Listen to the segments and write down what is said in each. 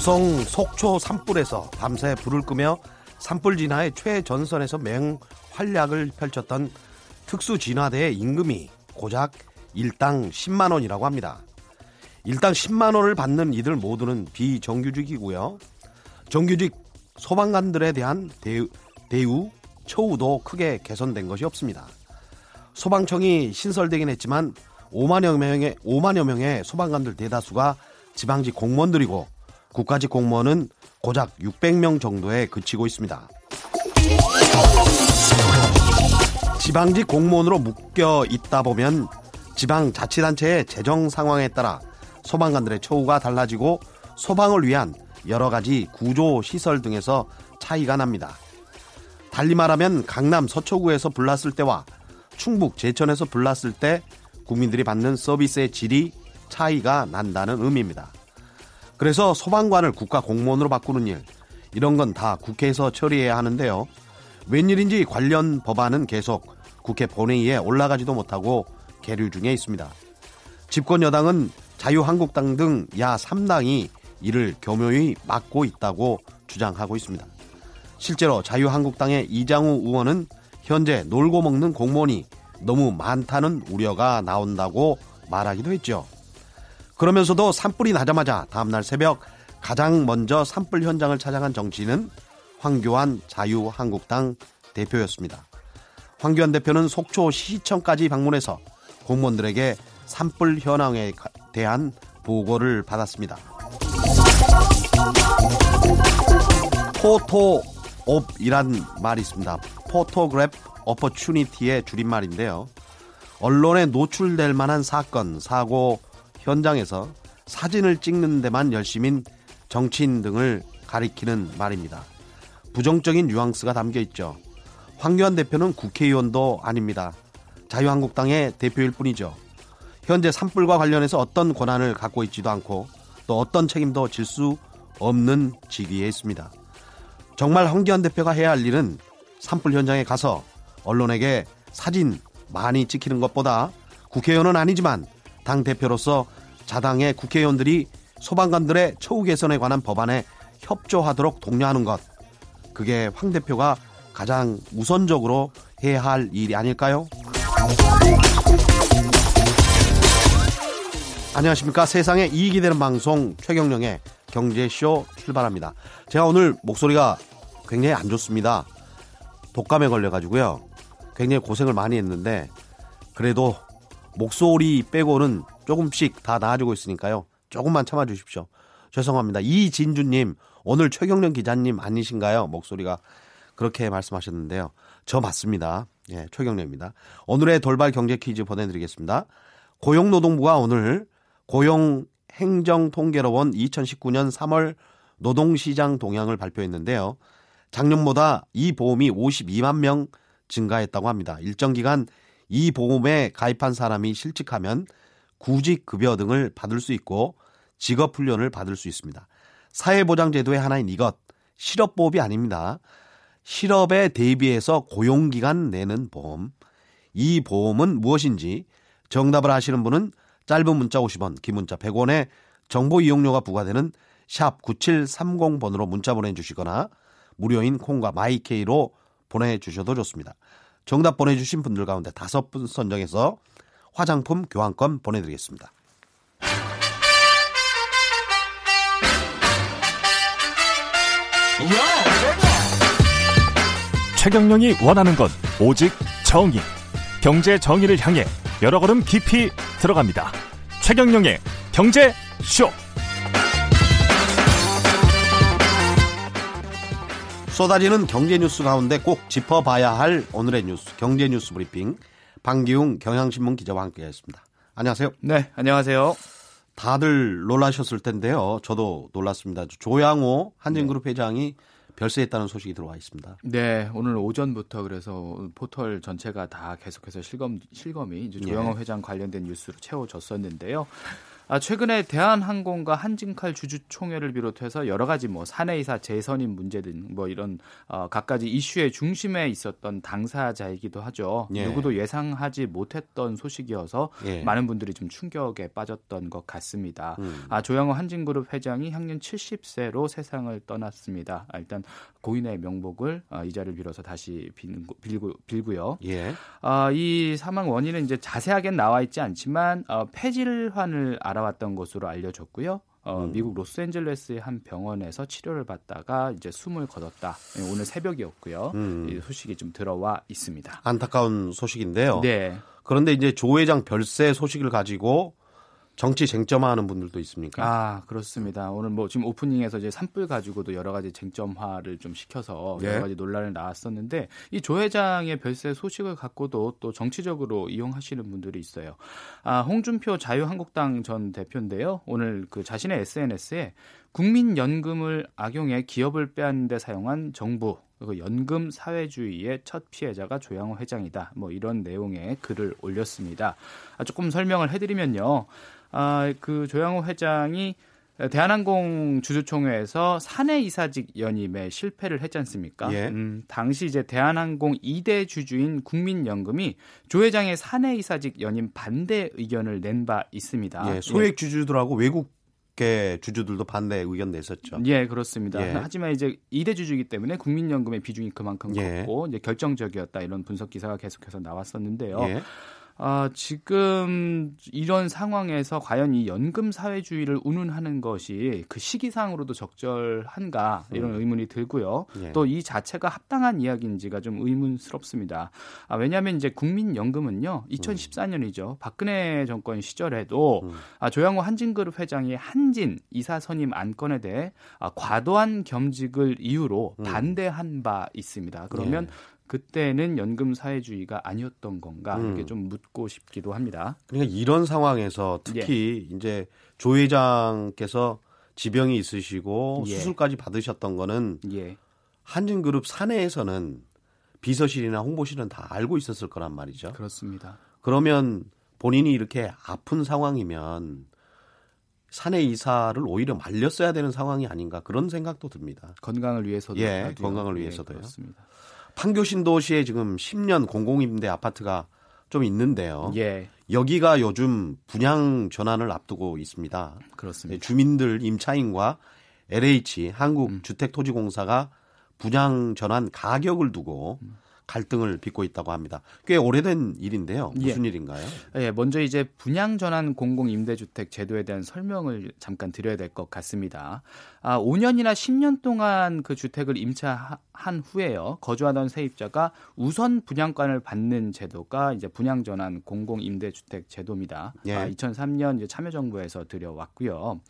고성 속초 산불에서 밤새 불을 끄며 산불 진화의 최전선에서 맹활약을 펼쳤던 특수 진화대의 임금이 고작 일당 10만 원이라고 합니다. 일당 10만 원을 받는 이들 모두는 비정규직이고요. 정규직 소방관들에 대한 대우, 대우, 처우도 크게 개선된 것이 없습니다. 소방청이 신설되긴 했지만 5만여 명의 5만여 명의 소방관들 대다수가 지방직 공무원들이고 국가직 공무원은 고작 600명 정도에 그치고 있습니다. 지방직 공무원으로 묶여 있다 보면 지방 자치단체의 재정 상황에 따라 소방관들의 처우가 달라지고 소방을 위한 여러 가지 구조 시설 등에서 차이가 납니다. 달리 말하면 강남 서초구에서 불났을 때와 충북 제천에서 불났을 때 국민들이 받는 서비스의 질이 차이가 난다는 의미입니다. 그래서 소방관을 국가 공무원으로 바꾸는 일, 이런 건 다 국회에서 처리해야 하는데요. 웬일인지 관련 법안은 계속 국회 본회의에 올라가지도 못하고 계류 중에 있습니다. 집권 여당은 자유한국당 등 야 3당이 이를 교묘히 막고 있다고 주장하고 있습니다. 실제로 자유한국당의 이장우 의원은 현재 놀고 먹는 공무원이 너무 많다는 우려가 나온다고 말하기도 했죠. 그러면서도 산불이 나자마자 다음날 새벽 가장 먼저 산불 현장을 찾아간 정치인은 황교안 자유한국당 대표였습니다. 황교안 대표는 속초 시청까지 방문해서 공무원들에게 산불 현황에 대한 보고를 받았습니다. photo op이란 말이 있습니다. photograph opportunity의 줄임말인데요. 언론에 노출될 만한 사건, 사고, 현장에서 사진을 찍는 데만 열심인 정치인 등을 가리키는 말입니다. 부정적인 뉘앙스가 담겨 있죠. 황교안 대표는 국회의원도 아닙니다. 자유한국당의 대표일 뿐이죠. 현재 산불과 관련해서 어떤 권한을 갖고 있지도 않고 또 어떤 책임도 질 수 없는 직위에 있습니다. 정말 황교안 대표가 해야 할 일은 산불 현장에 가서 언론에게 사진 많이 찍히는 것보다 국회의원은 아니지만 당 대표로서 자당의 국회의원들이 소방관들의 처우 개선에 관한 법안에 협조하도록 독려하는 것. 그게 황 대표가 가장 우선적으로 해야 할 일이 아닐까요? 안녕하십니까. 세상에 이익이 되는 방송 최경령의 경제쇼 출발합니다. 제가 오늘 목소리가 굉장히 안 좋습니다. 독감에 걸려가지고요. 굉장히 고생을 많이 했는데 그래도 목소리 빼고는 조금씩 다 나아지고 있으니까요. 조금만 참아 주십시오. 죄송합니다. 이진주님, 오늘 최경련 기자님 아니신가요? 목소리가 그렇게 말씀하셨는데요. 저 맞습니다. 예, 최경련입니다. 오늘의 돌발 경제 퀴즈 보내드리겠습니다. 고용노동부가 오늘 고용 행정통계로원 2019년 3월 노동시장 동향을 발표했는데요. 작년보다 이 보험이 52만 명 증가했다고 합니다. 일정 기간 이 보험에 가입한 사람이 실직하면 구직급여 등을 받을 수 있고 직업훈련을 받을 수 있습니다. 사회보장제도의 하나인 이것, 실업보험이 아닙니다. 실업에 대비해서 고용기간 내는 보험. 이 보험은 무엇인지 정답을 아시는 분은 짧은 문자 50원, 긴 문자 100원에 정보 이용료가 부과되는 샵 9730번으로 문자 보내주시거나 무료인 콩과 마이케이로 보내주셔도 좋습니다. 정답 보내주신 분들 가운데 다섯 분 선정해서 화장품 교환권 보내드리겠습니다. 최경령이 원하는 건 오직 정의. 경제 정의를 향해 여러 걸음 깊이 들어갑니다. 최경령의 경제 쇼. 쏟아지는 경제 뉴스 가운데 꼭 짚어봐야 할 오늘의 뉴스, 경제 뉴스 브리핑. 방기웅 경향신문 기자와 함께했습니다. 안녕하세요. 네, 안녕하세요. 다들 놀라셨을 텐데요. 저도 놀랐습니다. 조양호 한진그룹 네. 회장이 별세했다는 소식이 들어와 있습니다. 네, 오늘 오전부터 그래서 포털 전체가 다 계속해서 실검 실검이 이제 조양호 네. 회장 관련된 뉴스로 채워졌었는데요. 아, 최근에 대한항공과 한진칼 주주총회를 비롯해서 여러 가지 뭐 사내이사 재선임 문제 등 뭐 이런 어, 각가지 이슈의 중심에 있었던 당사자이기도 하죠. 예. 누구도 예상하지 못했던 소식이어서 예. 많은 분들이 좀 충격에 빠졌던 것 같습니다. 음. 아, 조양호 한진그룹 회장이 향년 70세로 세상을 떠났습니다. 아, 일단 고인의 명복을 아, 이 자리를 빌어서 다시 빌고, 빌고, 빌고요. 예. 아, 이 사망 원인은 이제 자세하게 나와 있지 않지만 어, 폐질환을 알아 왔던 것으로 알려졌고요. 어, 음. 미국 로스앤젤레스의 한 병원에서 치료를 받다가 이제 숨을 거뒀다. 예, 오늘 새벽이었고요. 음. 이 소식이 좀 들어와 있습니다. 안타까운 소식인데요. 네. 그런데 이제 조 회장 별세 소식을 가지고 정치 쟁점화하는 분들도 있습니까? 아 그렇습니다. 오늘 뭐 지금 오프닝에서 이제 산불 가지고도 여러 가지 쟁점화를 좀 시켜서 예. 여러 가지 논란을 나왔었는데 이 조 회장의 별세 소식을 갖고도 또 정치적으로 이용하시는 분들이 있어요. 아 홍준표 자유한국당 전 대표인데요. 오늘 그 자신의 SNS에 국민연금을 악용해 기업을 빼앗는 데 사용한 정부 그 연금 사회주의의 첫 피해자가 조양호 회장이다. 뭐 이런 내용의 글을 올렸습니다. 아, 조금 설명을 해드리면요. 아, 그 조양호 회장이 대한항공 주주총회에서 사내 이사직 연임에 실패를 했지 않습니까? 예. 음, 당시 이제 대한항공 2대 주주인 국민연금이 조 회장의 사내 이사직 연임 반대 의견을 낸 바 있습니다. 예, 소액 주주들하고 외국 계 주주들도 반대 의견 냈었죠. 예, 그렇습니다. 예. 하지만 이제 2대 주주이기 때문에 국민연금의 비중이 그만큼 예. 컸고 이제 결정적이었다 이런 분석 기사가 계속해서 나왔었는데요. 예. 아, 지금 이런 상황에서 과연 이 연금 사회주의를 운운하는 것이 그 시기상으로도 적절한가 이런 의문이 들고요. 음. 예. 또이 자체가 합당한 이야기인지가 좀 의문스럽습니다. 아, 왜냐하면 이제 국민연금은요, 2014년이죠. 박근혜 정권 시절에도 음. 아, 조양호 한진그룹 회장이 한진 이사 선임 안건에 대해 아, 과도한 겸직을 이유로 음. 반대한 바 있습니다. 그러면 예. 그때는 연금 사회주의가 아니었던 건가 음. 이렇게 좀 묻고 싶기도 합니다. 그러니까 이런 상황에서 특히 예. 이제 조 회장께서 지병이 있으시고 예. 수술까지 받으셨던 거는 예, 한진그룹 사내에서는 비서실이나 홍보실은 다 알고 있었을 거란 말이죠. 그렇습니다. 그러면 본인이 이렇게 아픈 상황이면 사내 이사를 오히려 말렸어야 되는 상황이 아닌가 그런 생각도 듭니다. 건강을 위해서도 예. 건강을 예, 위해서도요. 그렇습니다. 판교 신도시에 지금 10년 공공임대 아파트가 좀 있는데요. 예, 여기가 요즘 분양 전환을 앞두고 있습니다. 네, 그렇습니다. 주민들 임차인과 LH 한국주택토지공사가 분양 전환 가격을 두고 갈등을 빚고 있다고 합니다. 꽤 오래된 일인데요. 무슨 일인가요? 예, 먼저 이제 분양 전환 공공 임대주택 제도에 대한 설명을 잠깐 드려야 될 것 같습니다. 아, 5년이나 10년 동안 그 주택을 임차한 후에요. 거주하던 세입자가 우선 분양권을 받는 제도가 이제 분양 전환 공공 임대주택 제도입니다. 예. 아, 2003년 이제 참여정부에서 들여왔고요.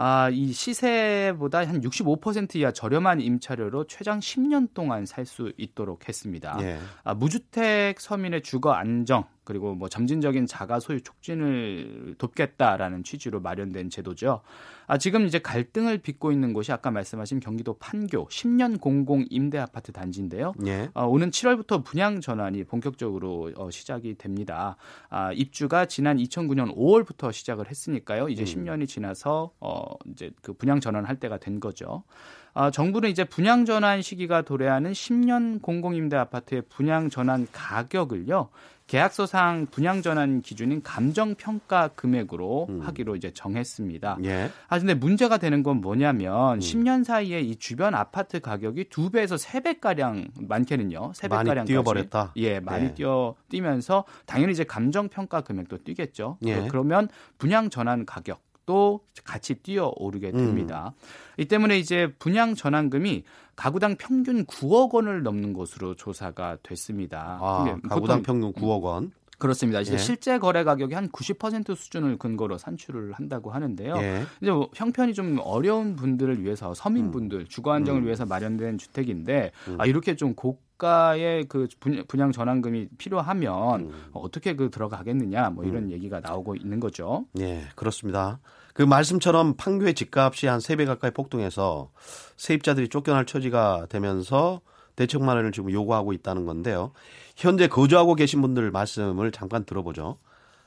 아, 이 시세보다 한 65% 이하 저렴한 임차료로 최장 10년 동안 살 수 있도록 했습니다. 예. 아, 무주택 서민의 주거 안정 그리고 뭐 점진적인 자가 소유 촉진을 돕겠다라는 취지로 마련된 제도죠. 아, 지금 이제 갈등을 빚고 있는 곳이 아까 말씀하신 경기도 판교 10년 공공 임대 아파트 단지인데요. 예. 어, 오는 7월부터 분양 전환이 본격적으로 어, 시작이 됩니다. 아, 입주가 지난 2009년 5월부터 시작을 했으니까요. 이제 10년이 지나서 어, 이제 그 분양 전환할 때가 된 거죠. 아, 정부는 이제 분양 전환 시기가 도래하는 10년 공공임대 아파트의 분양 전환 가격을요. 계약서상 분양 전환 기준인 감정 평가 금액으로 하기로 이제 정했습니다. 예. 아 근데 문제가 되는 건 뭐냐면 10년 사이에 이 주변 아파트 가격이 두 배에서 세 배 가량 많게는요. 세 배 가량 뛰어버렸다. 예, 많이 예. 뛰어 뛰면서 당연히 이제 감정 평가 금액도 뛰겠죠. 예. 그러면 분양 전환 가격 또 같이 뛰어 오르게 됩니다. 음. 이 때문에 이제 분양 전환금이 가구당 평균 9억 원을 넘는 것으로 조사가 됐습니다. 아, 가구당 평균 9억 원. 그렇습니다. 이제 예. 실제 거래 가격이 한 90% 수준을 근거로 산출을 한다고 하는데요. 예. 이제 뭐 형편이 좀 어려운 분들을 위해서 서민분들 주거 안정을 위해서 마련된 주택인데 아, 이렇게 좀 고가의 그 분- 분양 전환금이 필요하면 어떻게 그 들어가겠느냐 뭐 이런 얘기가 나오고 있는 거죠. 예, 그렇습니다. 그 말씀처럼 판교의 집값이 한세배 가까이 폭등해서 세입자들이 쫓겨날 처지가 되면서 대책 마련을 지금 요구하고 있다는 건데요. 현재 거주하고 계신 분들 말씀을 잠깐 들어보죠.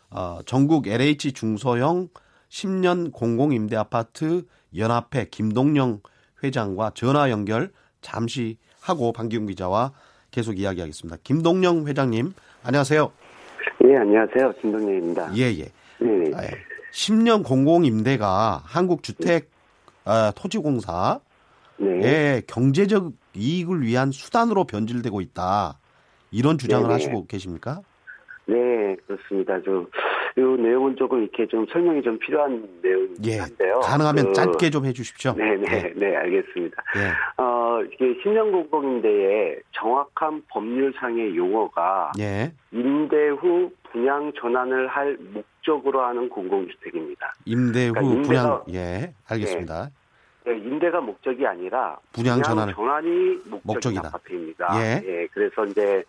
어, 전국 LH 중소형 10년 공공임대 아파트 연합회 김동영 회장과 전화 연결 잠시 하고 방기훈 기자와 계속 이야기하겠습니다. 김동영 회장님, 안녕하세요. 예, 안녕하세요. 김동영입니다. 예, 예. 네. 아, 예. 10년 공공임대가 한국주택 아, 토지공사의 네. 경제적 이익을 위한 수단으로 변질되고 있다. 이런 주장을 네네. 하시고 계십니까? 네, 그렇습니다. 좀, 이 내용은 조금 이렇게 좀 설명이 좀 필요한 예. 내용인데요. 가능하면 그, 짧게 좀 해주십시오. 네네, 예. 네, 알겠습니다. 예. 어, 이게 10년 공공임대의 정확한 법률상의 용어가 예. 임대 후 분양 전환을 할 목적으로 하는 공공주택입니다. 임대 후 그러니까 분양, 예. 알겠습니다. 네, 임대가 목적이 아니라 분양 전환을. 전환이 목적인 목적이다. 아파트입니다. 예. 그래서 이제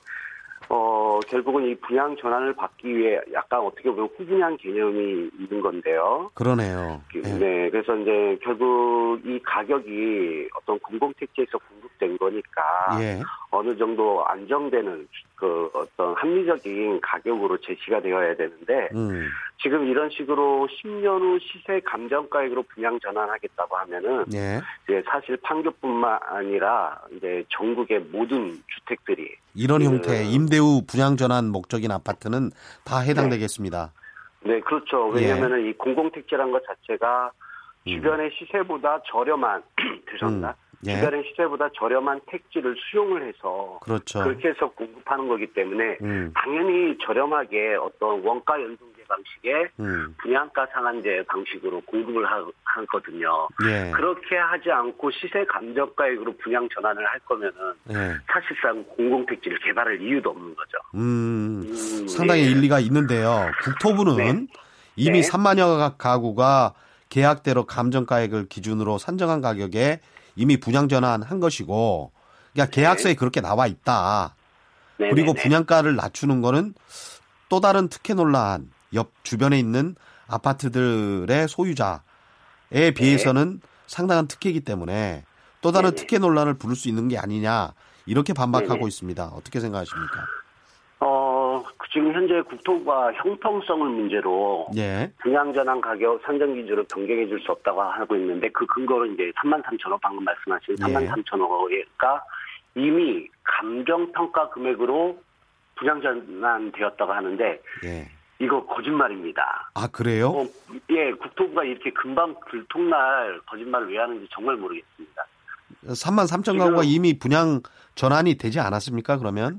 어 결국은 이 분양 전환을 받기 위해 약간 어떻게 보면 후분양 개념이 있는 건데요. 그러네요. 그- 예. 네, 그래서 이제 결국 이 가격이 어떤 공공택지에서 공급된 거니까 예. 어느 정도 안정되는 그 어떤 합리적인 가격으로 제시가 되어야 되는데 음. 지금 이런 식으로 10년 후 시세 감정가액으로 분양 전환하겠다고 하면은 예. 이제 사실 판교뿐만 아니라 이제 전국의 모든 주택들이 이런 그- 형태 임대 후 분양 전환 목적인 아파트는 다 해당되겠습니다. 네 그렇죠 왜냐하면은 이 공공택지란 것 자체가 음. 주변의 시세보다 저렴한 죄송합니다 예. 주변의 시세보다 저렴한 택지를 수용을 해서 그렇죠. 그렇게 해서 공급하는 거기 때문에 음. 당연히 저렴하게 어떤 원가 연동제 방식의 음. 분양가 상한제 방식으로 공급을 하, 하거든요. 예. 그렇게 하지 않고 시세 감정가액으로 분양 전환을 할 거면은 예. 사실상 공공택지를 개발할 이유도 없는 거죠. 음. 음, 상당히 예. 일리가 있는데요. 국토부는 네. 이미 네. 3만여 가구가 계약대로 감정가액을 기준으로 산정한 가격에 이미 분양 전환한 것이고, 그러니까 계약서에 그렇게 나와 있다. 네, 그리고 네, 네. 분양가를 낮추는 거는 또 다른 특혜 논란, 옆 주변에 있는 아파트들의 소유자에 비해서는 상당한 특혜이기 때문에 또 다른. 특혜 논란을 부를 수 있는 게 아니냐 이렇게 반박하고. 있습니다. 어떻게 생각하십니까? 지금 현재 국토부가 형평성을 문제로 예, 분양 전환 가격 산정 기준으로 변경해 줄 수 없다고 하고 있는데 그 근거로 이제 3만 3천 원 방금 말씀하신 3만 예. 3천 원가 이미 감정 평가 금액으로 분양 전환되었다고 하는데 예. 이거 거짓말입니다. 아 그래요? 어, 예, 국토부가 이렇게 금방 들통날 거짓말을 왜 하는지 정말 모르겠습니다. 3만 3천 지금- 가구가 이미 분양 전환이 되지 않았습니까? 그러면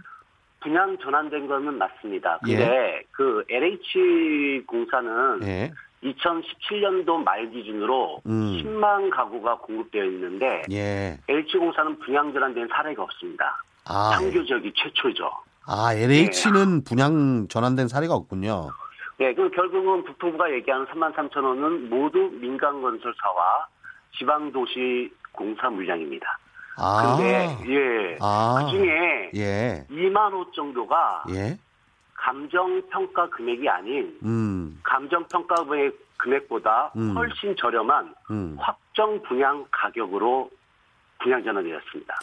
분양 전환된 거는 맞습니다. 근데 그 LH 공사는 예, 2017년도 말 기준으로 음. 10만 가구가 공급되어 있는데 예. LH 공사는 분양 전환된 사례가 없습니다. 아, 창조적이 최초죠. 아 LH는 분양 전환된 사례가 없군요. 네, 그 결국은 국토부가 얘기하는 3만 3천 원은 모두 민간 건설사와 지방도시 공사 물량입니다. 아, 근데 예, 아, 그 중에 예, 2만 호 정도가 예, 감정 평가 금액이 아닌 음, 감정 평가 금액보다 음. 훨씬 저렴한 음, 확정 분양 가격으로 분양 전환되었습니다.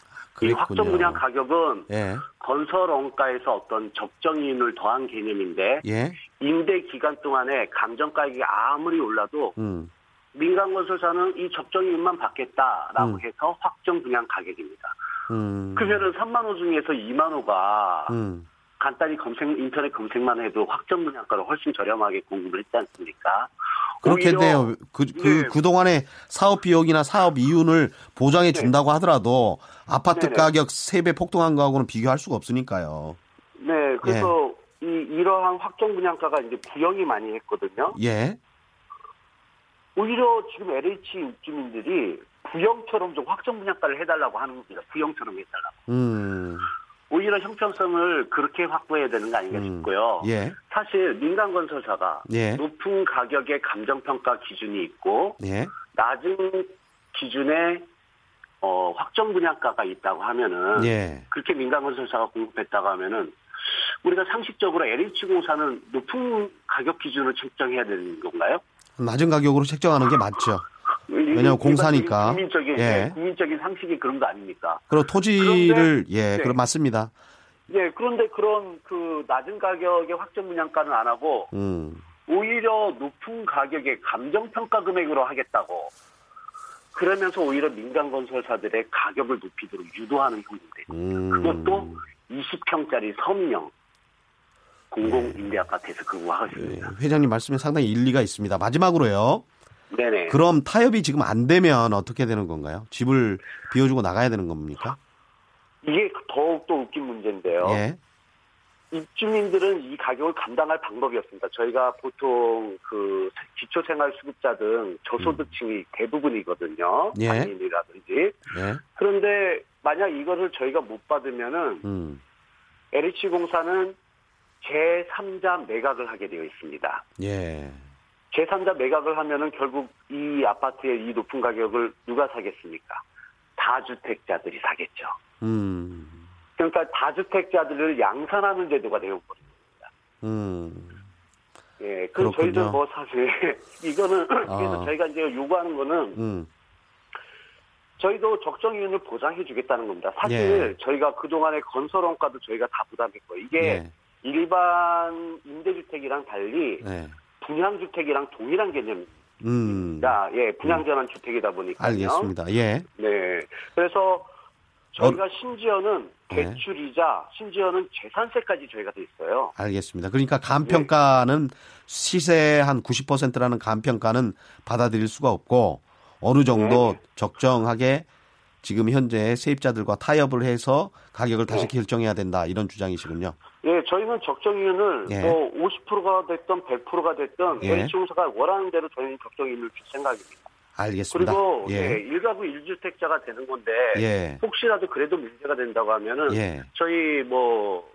이 그랬군요. 확정 분양 가격은 예, 건설 원가에서 어떤 적정 이윤을 더한 개념인데 예, 임대 기간 동안에 감정 가격이 아무리 올라도 음, 민간 건설사는 이 적정이윤만 받겠다라고 음. 해서 확정 분양 가격입니다. 음, 그러면은 3만 호 중에서 2만 호가 음, 간단히 검색 인터넷 검색만 해도 확정 분양가를 훨씬 저렴하게 공급을 했지 않습니까? 그렇겠네요. 그, 그, 네. 그동안에 사업 비용이나 사업 이윤을 보장해 준다고 하더라도 아파트 네네. 가격 3배 폭등한 거하고는 비교할 수가 없으니까요. 네, 그래서 이 이러한 확정 분양가가 이제 부영이 많이 했거든요. 예, 오히려 지금 LH 입주민들이 부영처럼 좀 확정 분양가를 해달라고 하는 겁니다. 부영처럼 해달라고. 음, 오히려 형평성을 그렇게 확보해야 되는 거 아닌가 음. 싶고요. 예, 사실 민간 건설사가 예, 높은 가격의 감정평가 기준이 있고 예, 낮은 기준의 어, 확정 분양가가 있다고 하면은 예. 그렇게 민간 건설사가 공급했다고 하면은 우리가 상식적으로 LH공사는 높은 가격 기준을 책정해야 되는 건가요? 낮은 가격으로 책정하는 게 맞죠. 왜냐면 공사니까. 국민적인 예. 네, 국민적인 상식이 그런 거 아닙니까? 그리고 토지를 예, 네. 그럼 맞습니다. 예, 그런데 그런 그 낮은 가격의 확정 분양가는 안 하고 음, 오히려 높은 가격의 감정평가 금액으로 하겠다고 그러면서 오히려 민간 건설사들의 가격을 높이도록 유도하는 형국들. 음. 그것도 20평짜리 서민형 공공 임대 아파트에서 근무하고 네, 있습니다. 회장님 말씀에 상당히 일리가 있습니다. 마지막으로요. 네네. 그럼 타협이 지금 안 되면 어떻게 되는 건가요? 집을 비워주고 나가야 되는 겁니까? 이게 더욱더 웃긴 문제인데요. 예. 입주민들은 이 가격을 감당할 방법이 없습니다. 저희가 보통 그 기초생활수급자 등 저소득층이 대부분이거든요. 예. 장애인이라든지. 예. 그런데 만약 이거를 저희가 못 받으면은 음. LH공사는 제3자 매각을 하게 되어 있습니다. 예. 제3자 매각을 하면은 결국 이 아파트의 이 높은 가격을 누가 사겠습니까? 다주택자들이 사겠죠. 음. 그러니까 다주택자들을 양산하는 제도가 되어버립니다. 음. 예, 그럼 그렇군요. 저희들 뭐 사실 이거는 그래서 아. 저희가 이제 요구하는 거는 음. 저희도 적정 이윤을 보장해 주겠다는 겁니다. 사실 예. 저희가 그동안의 건설 원가도 저희가 다 부담했고 이게 예. 일반 임대주택이랑 달리 네. 분양주택이랑 동일한 개념입니다. 음. 예, 분양전환 주택이다 보니까요. 알겠습니다. 예. 네. 그래서 저희가 심지어는 네. 대출이자 심지어는 재산세까지 저희가 돼 있어요. 알겠습니다. 그러니까 감평가는 시세 한 90%라는 감평가는 받아들일 수가 없고 어느 정도 네. 적정하게 지금 현재 세입자들과 타협을 해서 가격을 다시 네. 결정해야 된다 이런 주장이시군요. 예, 저희는 적정 이윤을 예. 뭐 50%가 됐든 100%가 됐든 예. H공사가 원하는 대로 저희는 적정 이윤을 줄 생각입니다. 알겠습니다. 그리고 예. 예, 일가구 1주택자가 되는 건데 예. 혹시라도 그래도 문제가 된다고 하면은 예. 저희 뭐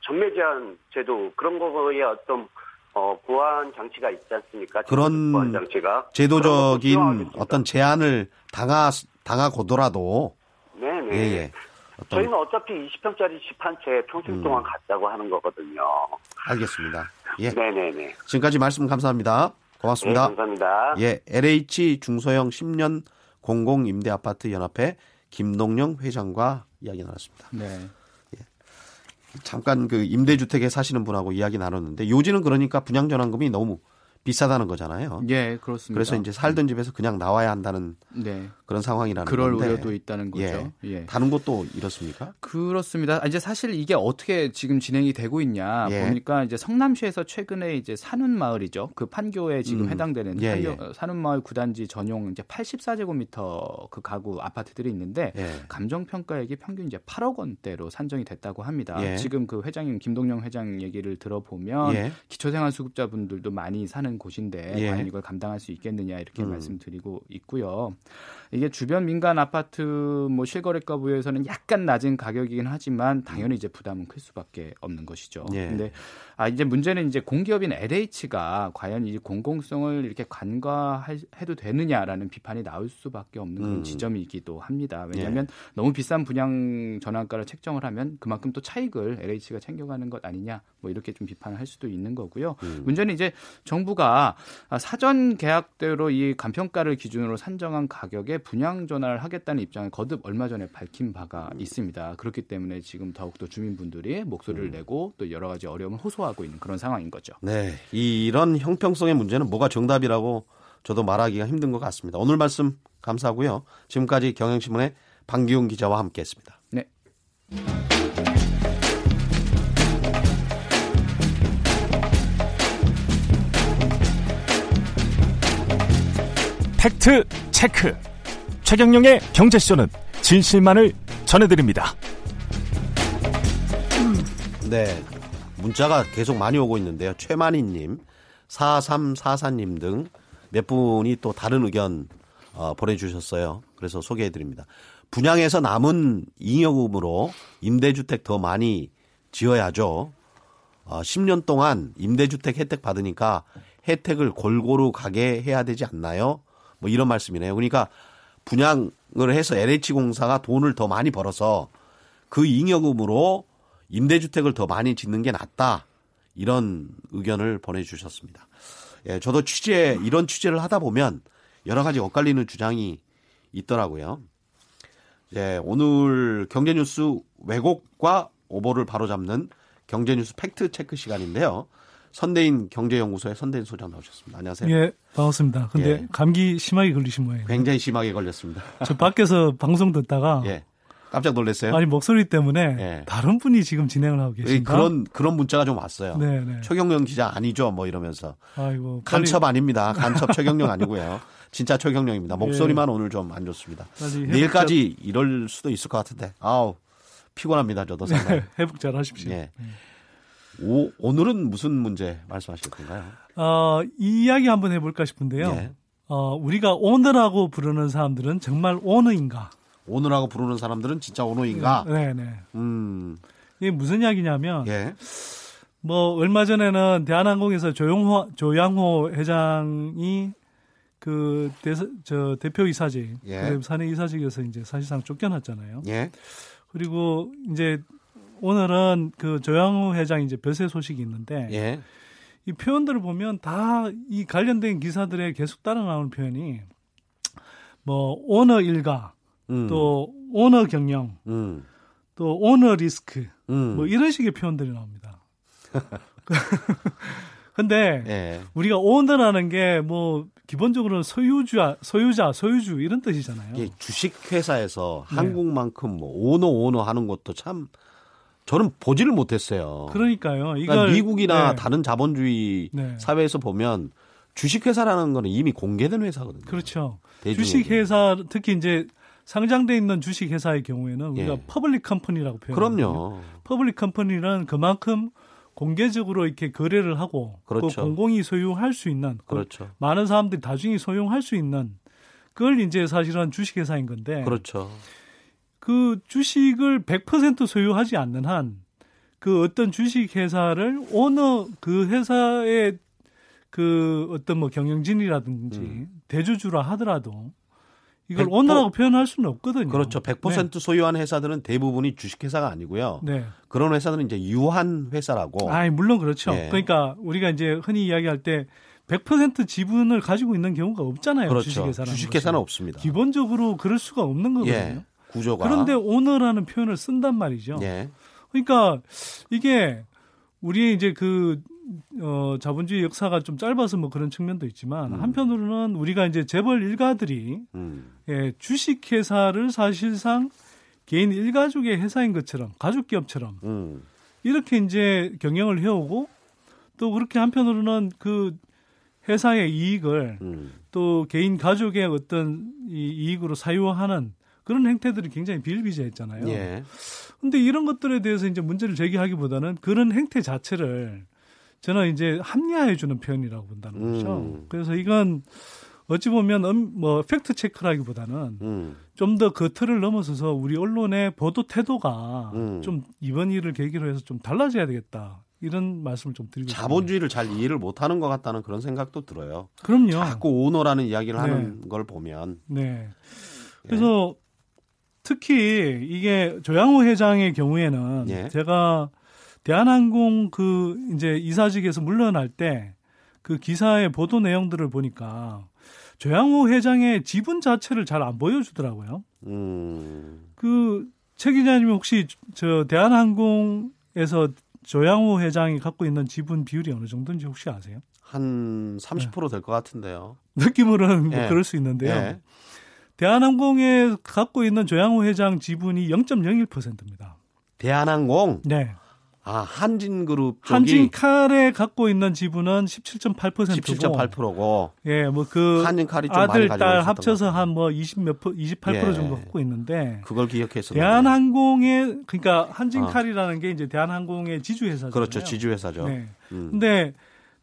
전매 제한 제도 그런 거에 어떤 어, 보완 장치가 있지 않습니까? 그런 장치가 제도적인 어떤 제한을 당하 당하고더라도 네네. 예, 예. 어떤 저희는 어차피 20평짜리 집 한 채 평생 음. 동안 갖자고 하는 거거든요. 알겠습니다. 예. 네네네. 지금까지 말씀 감사합니다. 네, 고맙습니다. 감사합니다. 예, LH 중소형 10년 공공 임대 아파트 연합회 김동영 회장과 이야기 나눴습니다. 네. 잠깐 그 임대주택에 사시는 분하고 이야기 나눴는데 요지는 그러니까 분양 전환금이 너무 비싸다는 거잖아요. 예, 그렇습니다. 그래서 이제 살던 집에서 그냥 나와야 한다는 네. 그런 상황이라는 그럴 건데. 우려도 있다는 거죠. 예. 예. 다른 곳도 이렇습니까? 그렇습니다. 아, 이제 사실 이게 어떻게 지금 진행이 되고 있냐 예. 보니까 이제 성남시에서 최근에 이제 산운 마을이죠. 그 판교에 지금 음. 해당되는 예, 예. 어, 산운 마을 구단지 전용 이제 84제곱미터 그 가구 아파트들이 있는데 예. 감정 평가액이 평균 이제 8억 원대로 산정이 됐다고 합니다. 예. 지금 그 회장님 김동영 회장 얘기를 들어보면 예. 기초생활수급자분들도 많이 사는 곳인데 예. 과연 이걸 감당할 수 있겠느냐 이렇게 음. 말씀드리고 있고요. 이게 주변 민간 아파트 뭐 실거래가 부여에서는 약간 낮은 가격이긴 하지만 당연히 이제 부담은 클 수밖에 없는 것이죠. 예. 근데 아 이제 문제는 이제 공기업인 LH가 과연 이 공공성을 이렇게 간과해도 되느냐라는 비판이 나올 수밖에 없는 음. 지점이기도 합니다. 왜냐하면 너무 비싼 분양 전환가를 책정을 하면 그만큼 또 차익을 LH가 챙겨가는 것 아니냐 뭐 이렇게 좀 비판을 할 수도 있는 거고요. 음. 문제는 이제 정부가 사전 계약대로 이 감평가를 기준으로 산정한 가격에 분양 전환을 하겠다는 입장을 거듭 얼마 전에 밝힌 바가 있습니다. 그렇기 때문에 지금 더욱더 주민분들이 목소리를 내고 또 여러 가지 어려움을 호소하고 있는 그런 상황인 거죠. 네. 이런 형평성의 문제는 뭐가 정답이라고 저도 말하기가 힘든 것 같습니다. 오늘 말씀 감사하고요. 지금까지 경향신문의 방기훈 기자와 함께했습니다. 네. 팩트 체크. 최경영의 경제쇼는 진실만을 전해드립니다. 네. 문자가 계속 많이 오고 있는데요. 최만희님, 4344님 등 몇 분이 또 다른 의견 어, 보내주셨어요. 그래서 소개해드립니다. 분양에서 남은 잉여금으로 임대주택 더 많이 지어야죠. 어, 10년 동안 임대주택 혜택 받으니까 혜택을 골고루 가게 해야 되지 않나요? 뭐 이런 말씀이네요. 그러니까 분양을 해서 LH공사가 돈을 더 많이 벌어서 그 잉여금으로 임대주택을 더 많이 짓는 게 낫다. 이런 의견을 보내주셨습니다. 예, 저도 취재, 이런 취재를 하다 보면 여러 가지 엇갈리는 주장이 있더라고요. 예, 오늘 경제뉴스 왜곡과 오보를 바로잡는 경제뉴스 팩트 체크 시간인데요. 선대인 경제연구소의 선대인 소장 나오셨습니다. 안녕하세요. 예, 반갑습니다. 근데 예. 감기 심하게 걸리신 모양이에요. 굉장히 심하게 걸렸습니다. 저 밖에서 방송 듣다가 예. 깜짝 놀랐어요. 아니 목소리 때문에 예. 다른 분이 지금 진행을 하고 예, 계신가? 그런 그런 문자가 좀 왔어요. 네, 네. 최경영 기자 아니죠? 뭐 이러면서 아이고 빨리, 간첩 아닙니다. 간첩 최경영 아니고요. 진짜 최경영입니다. 목소리만 오늘 좀 안 좋습니다. 빨리 내일까지 이럴 수도 있을 것 같은데. 아우 피곤합니다. 저도 잘, 상당히. 네, 회복 잘 하십시오. 예. 오, 오늘은 무슨 문제 말씀하실 건가요? 어, 이 이야기 한번 해볼까 싶은데요. 예. 어, 우리가 오너라고 부르는 사람들은 정말 오너인가? 오늘하고 부르는 사람들은 진짜 오노인가? 네, 네. 음, 이게 무슨 이야기냐면 예. 뭐 얼마 전에는 대한항공에서 조용호 조양호 회장이 그 대, 저 대표 이사직, 예. 사내 이사직에서 이제 사실상 쫓겨났잖아요. 예. 그리고 이제 오늘은 그 조양호 회장 이제 별세 소식이 있는데 예. 이 표현들을 보면 다 이 관련된 기사들에 계속 따라 나오는 표현이 뭐 오너 일가, 음, 또 오너 경영, 음, 또 오너 리스크, 음. 뭐 이런 식의 표현들이 나옵니다. 근데 예. 우리가 오너라는 게 뭐 기본적으로 소유주야, 소유자, 소유주 이런 뜻이잖아요. 이게 주식 회사에서 네. 한국만큼 뭐 오너 오너 하는 것도 참 저는 보지를 못했어요. 그러니까요. 이걸 그러니까 미국이나 네. 다른 자본주의 네. 사회에서 보면 주식 회사라는 거는 이미 공개된 회사거든요. 그렇죠. 대중에게. 주식 회사 특히 이제 상장돼 있는 주식 회사의 경우에는 우리가 예. public company라고 표현하거든요. 그럼요. public company는 그만큼 공개적으로 이렇게 거래를 하고 그렇죠. 또 공공이 소유할 수 있는 그 그렇죠. 많은 사람들이 다중이 소유할 수 있는 그걸 이제 사실은 주식 회사인 건데 그렇죠. 그 주식을 100% 소유하지 않는 한 그 어떤 주식 회사를 오너 그 회사의 그 어떤 뭐 경영진이라든지 음. 대주주라 하더라도 이걸 100% 오너라고 표현할 수는 없거든요. 그렇죠. 100% 소유한 회사들은 대부분이 주식 회사가 아니고요. 네. 네. 그런 회사들은 이제 유한 회사라고. 아이, 물론 그렇죠. 예. 그러니까 우리가 이제 흔히 이야기할 때 100% 지분을 가지고 있는 경우가 없잖아요. 그렇죠. 주식회사는 것은. 없습니다. 기본적으로 그럴 수가 없는 거거든요. 예. 구조가. 그런데 오너라는 표현을 쓴단 말이죠. 예. 그러니까 이게 우리의 이제 그 어, 자본주의 역사가 좀 짧아서 뭐 그런 측면도 있지만 음. 한편으로는 우리가 이제 재벌 일가들이 음. 예, 주식 회사를 사실상 개인 일가족의 회사인 것처럼 가족 기업처럼 음. 이렇게 이제 경영을 해오고 또 그렇게 한편으로는 그 회사의 이익을 음. 또 개인 가족의 어떤 이 이익으로 사유하는 그런 행태들이 굉장히 비일비재했잖아요. 예. 근데 이런 것들에 대해서 이제 문제를 제기하기보다는 그런 행태 자체를 저는 이제 합리화해 주는 표현이라고 본다는 거죠. 음. 그래서 이건 어찌 보면 음, 뭐 팩트 체크라기보다는 음. 좀더 그 틀을 넘어서서 우리 언론의 보도 태도가 음. 좀 이번 일을 계기로 해서 좀 달라져야 되겠다. 이런 말씀을 좀 드리고 싶습니다. 자본주의를 잘 이해를 못하는 것 같다는 그런 생각도 들어요. 그럼요. 자꾸 오너라는 이야기를 네. 하는 걸 보면 네. 그래서 특히 이게 조양호 회장의 경우에는 예. 제가 대한항공 그 이제 이사직에서 물러날 때 그 기사의 보도 내용들을 보니까 조양호 회장의 지분 자체를 잘 안 보여주더라고요. 음. 그최 기자님 혹시 저 대한항공에서 조양호 회장이 갖고 있는 지분 비율이 어느 정도인지 혹시 아세요? 한 30%될 것 같은데요. 느낌으로는 뭐 예. 그럴 수 있는데요. 예. 대한항공에 갖고 있는 조양호 회장 지분이 0.01%입니다. 대한항공 네. 아 한진그룹 쪽이 한진칼에 갖고 있는 지분은 17.8%고 17.8%고 예, 뭐 그 한진칼이 좀 아들 딸 합쳐서. 한 뭐 20몇 퍼, 28% 예. 정도 갖고 있는데 그걸 기억했었는데 대한항공의 그러니까 한진칼이라는 게 이제 대한항공의 지주 회사잖아요. 그렇죠 지주회사죠. 네. 음. 근데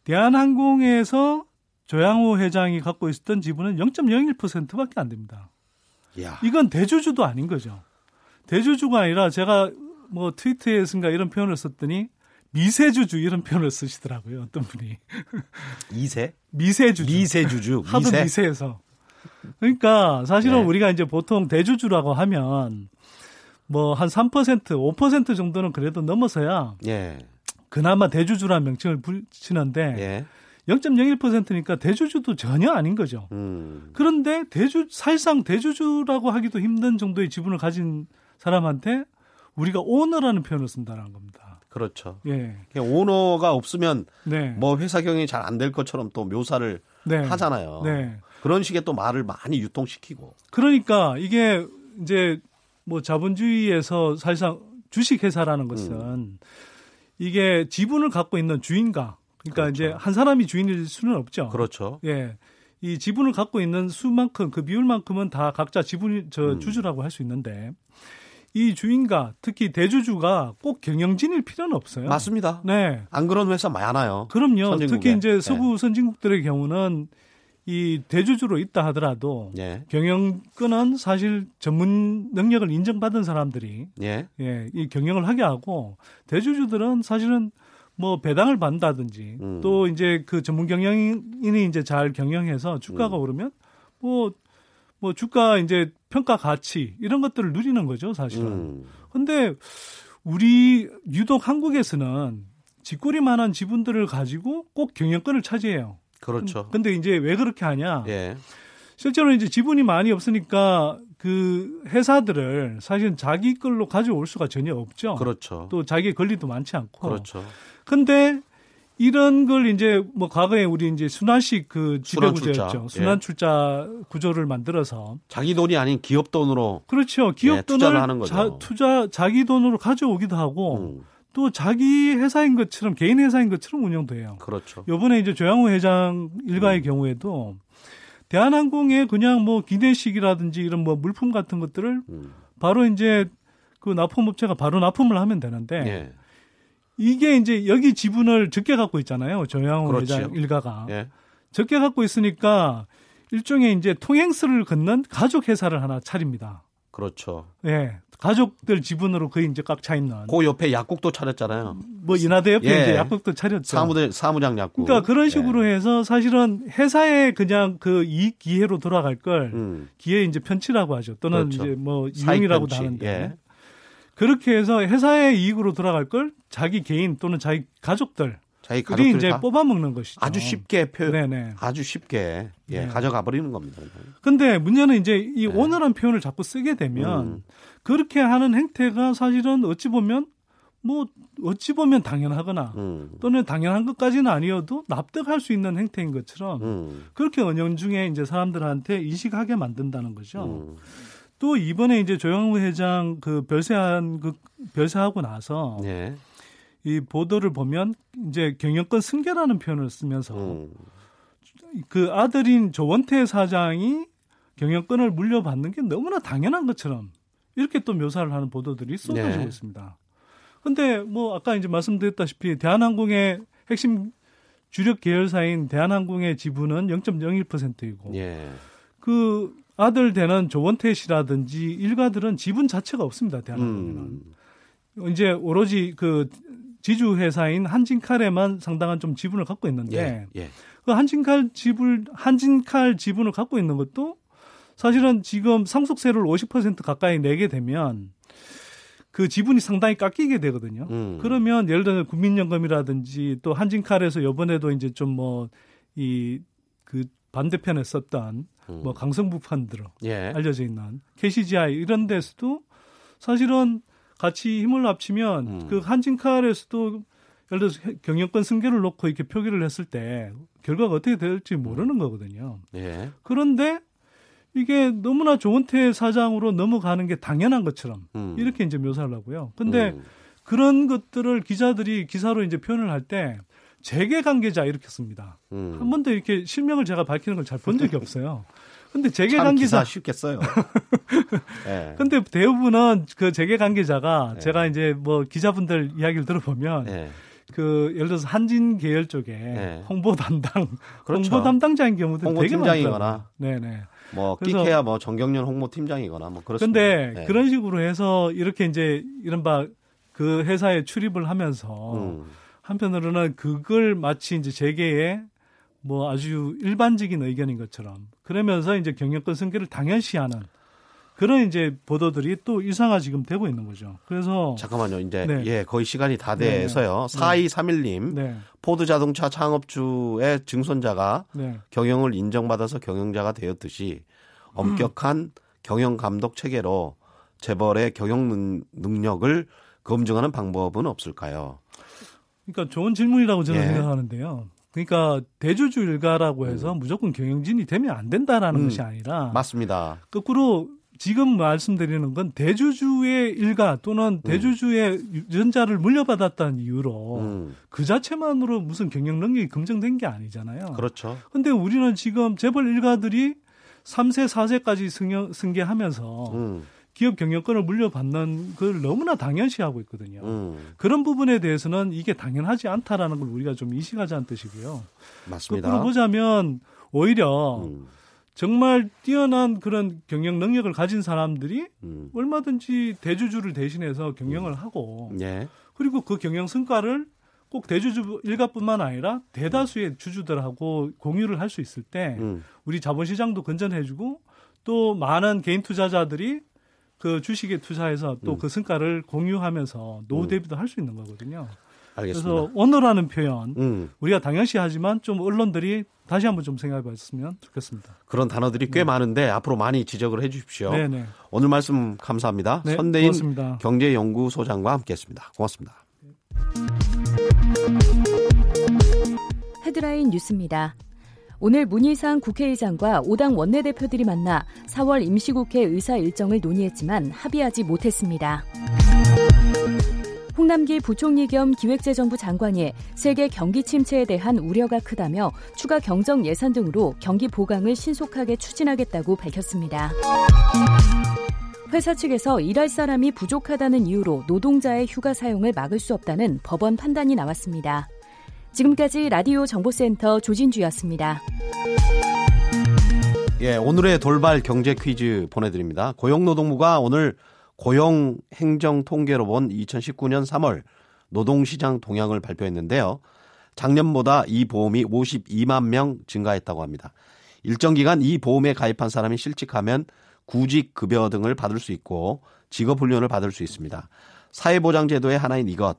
대한항공에서 조양호 회장이 갖고 있었던 지분은 0.01%밖에 안 됩니다. 야, 이건 대주주도 아닌 거죠. 대주주가 아니라 제가 뭐 트위터에선가 이런 표현을 썼더니 미세주주 이런 표현을 쓰시더라고요. 어떤 분이. 이세 미세주주. 미세주주 하도 미세 미세. 해서 그러니까 사실은 네. 우리가 이제 보통 대주주라고 하면 뭐 한 3%, 5% 정도는 그래도 넘어서야 예, 그나마 대주주라는 명칭을 붙이는데 예, 0.01%니까 대주주도 전혀 아닌 거죠. 음, 그런데 대주 사실상 대주주라고 하기도 힘든 정도의 지분을 가진 사람한테 우리가 오너라는 표현을 쓴다는 겁니다. 그렇죠. 예. 오너가 없으면 네. 뭐 회사 경영이 잘 안 될 것처럼 또 묘사를 네. 하잖아요. 네. 그런 식의 또 말을 많이 유통시키고. 그러니까 이게 이제 뭐 자본주의에서 사실상 주식회사라는 것은 음. 이게 지분을 갖고 있는 주인가. 그러니까 그렇죠. 이제 한 사람이 주인일 수는 없죠. 그렇죠. 예. 이 지분을 갖고 있는 수만큼 그 비율만큼은 다 각자 지분 저 음. 주주라고 할 수 있는데 이 주인가 특히 대주주가 꼭 경영진일 필요는 없어요. 맞습니다. 네. 안 그런 회사 많아요. 그럼요. 선진국에. 특히 이제 네. 서구 선진국들의 경우는 이 대주주로 있다 하더라도 예. 경영권은 사실 전문 능력을 인정받은 사람들이 예. 예, 이 경영을 하게 하고 대주주들은 사실은 뭐 배당을 받는다든지 음. 또 이제 그 전문 경영인이 이제 잘 경영해서 주가가 음. 오르면 뭐, 뭐 주가 이제 평가 가치 이런 것들을 누리는 거죠, 사실은. 음. 근데 우리 유독 한국에서는 쥐꼬리만한 지분들을 가지고 꼭 경영권을 차지해요. 그렇죠. 근데 이제 왜 그렇게 하냐? 예. 실제로 이제 지분이 많이 없으니까 그 회사들을 사실은 자기 걸로 가져올 수가 전혀 없죠. 그렇죠. 또 자기의 권리도 많지 않고. 그렇죠. 근데 이런 걸 이제 뭐 과거에 우리 이제 순환식 그 지배 순환 출자. 구조였죠. 예. 순환 출자 구조를 만들어서 자기 돈이 아닌 기업 돈으로 그렇죠. 기업 예, 돈을 투자를 하는 거죠. 자, 투자 자기 돈으로 가져오기도 하고 음, 또 자기 회사인 것처럼 개인 회사인 것처럼 운영도 해요. 그렇죠. 요번에 이제 조양호 회장 일가의 음. 경우에도 대한항공에 그냥 뭐 기내식이라든지 이런 뭐 물품 같은 것들을 음, 바로 이제 그 납품업체가 바로 납품을 하면 되는데 예. 이게 이제 여기 지분을 적게 갖고 있잖아요. 조양호 그렇지요. 회장 일가가 예. 적게 갖고 있으니까 일종의 이제 통행스를 걷는 가족 회사를 하나 차립니다. 그렇죠. 예. 가족들 지분으로 거의 이제 꽉 차 있는 그 옆에 약국도 차렸잖아요. 뭐 인하대 옆에 예. 이제 약국도 차렸죠. 사무대 사무장 약국. 그러니까 그런 식으로 예. 해서 사실은 회사에 그냥 그 이익 기회로 돌아갈 걸 음, 기회 이제 편취라고 하죠. 또는 그렇죠. 이제 뭐 이용이라고도. 하는데 예. 그렇게 해서 회사의 이익으로 돌아갈 걸 자기 개인 또는 자기 가족들이 자기 가족들이 이제 다 뽑아 먹는 것이죠. 아주 쉽게 표 네네. 아주 쉽게 예, 네. 가져가 버리는 겁니다. 근데 문제는 이제 이 네. 오너란 표현을 자꾸 쓰게 되면 음. 그렇게 하는 행태가 사실은 어찌 보면 뭐 어찌 보면 당연하거나 음, 또는 당연한 것까지는 아니어도 납득할 수 있는 행태인 것처럼 음, 그렇게 은연중에 이제 사람들한테 인식하게 만든다는 거죠. 음, 또 이번에 이제 조영우 회장 그 별세한 그 별세하고 나서 예, 이 보도를 보면 이제 경영권 승계라는 표현을 쓰면서 음, 그 아들인 조원태 사장이 경영권을 물려받는 게 너무나 당연한 것처럼 이렇게 또 묘사를 하는 보도들이 쏟아지고 네. 있습니다. 근데 뭐 아까 이제 말씀드렸다시피 대한항공의 핵심 주력 계열사인 대한항공의 지분은 0.01%이고 예, 그 아들 되는 조원태 씨라든지 일가들은 지분 자체가 없습니다. 대한항공에는. 음, 이제 오로지 그 지주 회사인 한진칼에만 상당한 좀 지분을 갖고 있는데 예, 예, 그 한진칼 지분 한진칼 지분을 갖고 있는 것도 사실은 지금 상속세를 50% 가까이 내게 되면 그 지분이 상당히 깎이게 되거든요. 음, 그러면 예를 들어 국민연금이라든지 또 한진칼에서 요번에도 이제 좀 뭐 이 그 반대편에 썼던 음, 뭐 강성부 펀드로 예, 알려져 있는 KCGI 이런 데서도 사실은 같이 힘을 합치면 음. 그 한진칼에서도 예를 들어서 경영권 승계를 놓고 이렇게 표기를 했을 때 결과가 어떻게 될지 모르는 거거든요. 예, 그런데 이게 너무나 조은태 사장으로 넘어가는 게 당연한 것처럼 음, 이렇게 이제 묘사를 하고요. 근데 음, 그런 것들을 기자들이 기사로 이제 표현을 할 때 재계 관계자 이렇게 씁니다. 음. 한 번도 이렇게 실명을 제가 밝히는 걸 잘 본 적이 없어요. 근데 재계 참 관계자 쉽게 써요. 예, 근데 대부분은 그 재계 관계자가 네. 제가 이제 뭐 기자분들 이야기를 들어보면 예, 그 예를 들어서 한진 계열 쪽에 네. 홍보 담당 그렇죠. 홍보 담당자인 경우도 홍보 되게 팀장이거나. 많더라고요. 네네. 뭐 끼케야 뭐 정경련 홍보 팀장이거나 뭐 그렇습니다. 근데 예. 그런 식으로 해서 이렇게 이제 이른바 그 회사에 출입을 하면서 음, 한편으로는 그걸 마치 이제 재계의 뭐 아주 일반적인 의견인 것처럼 그러면서 이제 경영권 승계를 당연시하는 그런 이제 보도들이 또 일상화 지금 되고 있는 거죠. 그래서 잠깐만요. 이제 네. 예 거의 시간이 다 네, 돼서요. 네. 4231님 네, 포드 자동차 창업주의 증손자가 네, 경영을 인정받아서 경영자가 되었듯이 엄격한 경영 감독 체계로 재벌의 경영 능- 능력을 검증하는 방법은 없을까요? 그러니까 좋은 질문이라고 저는 예. 생각하는데요. 그러니까 대주주 일가라고 해서 무조건 경영진이 되면 안 된다라는 음. 것이 아니라 맞습니다. 거꾸로 지금 말씀드리는 건 대주주의 일가 또는 대주주의 유전자를 물려받았다는 이유로 음, 그 자체만으로 무슨 경영 능력이 검증된 게 아니잖아요. 그렇죠. 근데 우리는 지금 재벌 일가들이 3세, 4세까지 승여, 승계하면서 음, 기업 경영권을 물려받는 걸 너무나 당연시하고 있거든요. 음, 그런 부분에 대해서는 이게 당연하지 않다라는 걸 우리가 좀 인식하자는 뜻이고요. 맞습니다. 거꾸로 보자면 오히려 음, 정말 뛰어난 그런 경영 능력을 가진 사람들이 음, 얼마든지 대주주를 대신해서 경영을 하고 예. 그리고 그 경영 성과를 꼭 대주주 일가뿐만 아니라 대다수의 주주들하고 공유를 할 수 있을 때 음, 우리 자본시장도 건전해지고 또 많은 개인 투자자들이 그 주식에 투자해서 또 음. 그 성과를 공유하면서 노후 대비도 할수 있는 거거든요. 알겠습니다. 그래서 오너라는 표현 음, 우리가 당연시하지만 좀 언론들이 다시 한번 좀 생각해 봤으면 좋겠습니다. 그런 단어들이 꽤 많은데 앞으로 많이 지적을 해 주십시오. 네네. 오늘 말씀 감사합니다. 네, 선대인 고맙습니다. 경제연구소장과 함께했습니다. 고맙습니다. 헤드라인 뉴스입니다. 오늘 문희상 국회의장과 오당 원내대표들이 만나 4월 임시국회 의사 일정을 논의했지만 합의하지 못했습니다. 홍남기 부총리 겸 기획재정부 장관이 세계 경기 침체에 대한 우려가 크다며 추가 경정 예산 등으로 경기 보강을 신속하게 추진하겠다고 밝혔습니다. 회사 측에서 일할 사람이 부족하다는 이유로 노동자의 휴가 사용을 막을 수 없다는 법원 판단이 나왔습니다. 지금까지 라디오 정보센터 조진주였습니다. 예, 오늘의 돌발 경제 퀴즈 보내드립니다. 고용노동부가 오늘 고용 행정 통계로 본 2019년 3월 노동시장 동향을 발표했는데요. 작년보다 이 보험이 52만 명 증가했다고 합니다. 일정 기간 이 보험에 가입한 사람이 실직하면 구직 급여 등을 받을 수 있고 직업 훈련을 받을 수 있습니다. 사회보장제도의 하나인 이것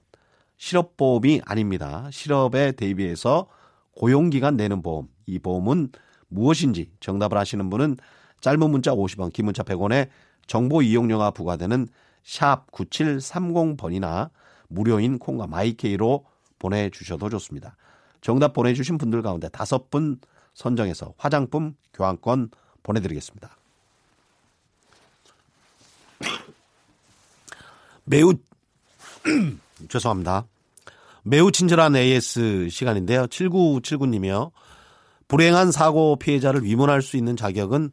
실업보험이 아닙니다. 실업에 대비해서 고용기간 내는 보험. 이 보험은 무엇인지 정답을 아시는 분은 짧은 문자 50원, 긴 문자 100원에 정보 이용료가 부과되는 샵 9730번이나 무료인 콩과 마이케이로 보내주셔도 좋습니다. 정답 보내주신 분들 가운데 다섯 분 선정해서 화장품 교환권 보내드리겠습니다. 매우 죄송합니다. 매우 친절한 AS 시간인데요. 7979님이요. 불행한 사고 피해자를 위문할 수 있는 자격은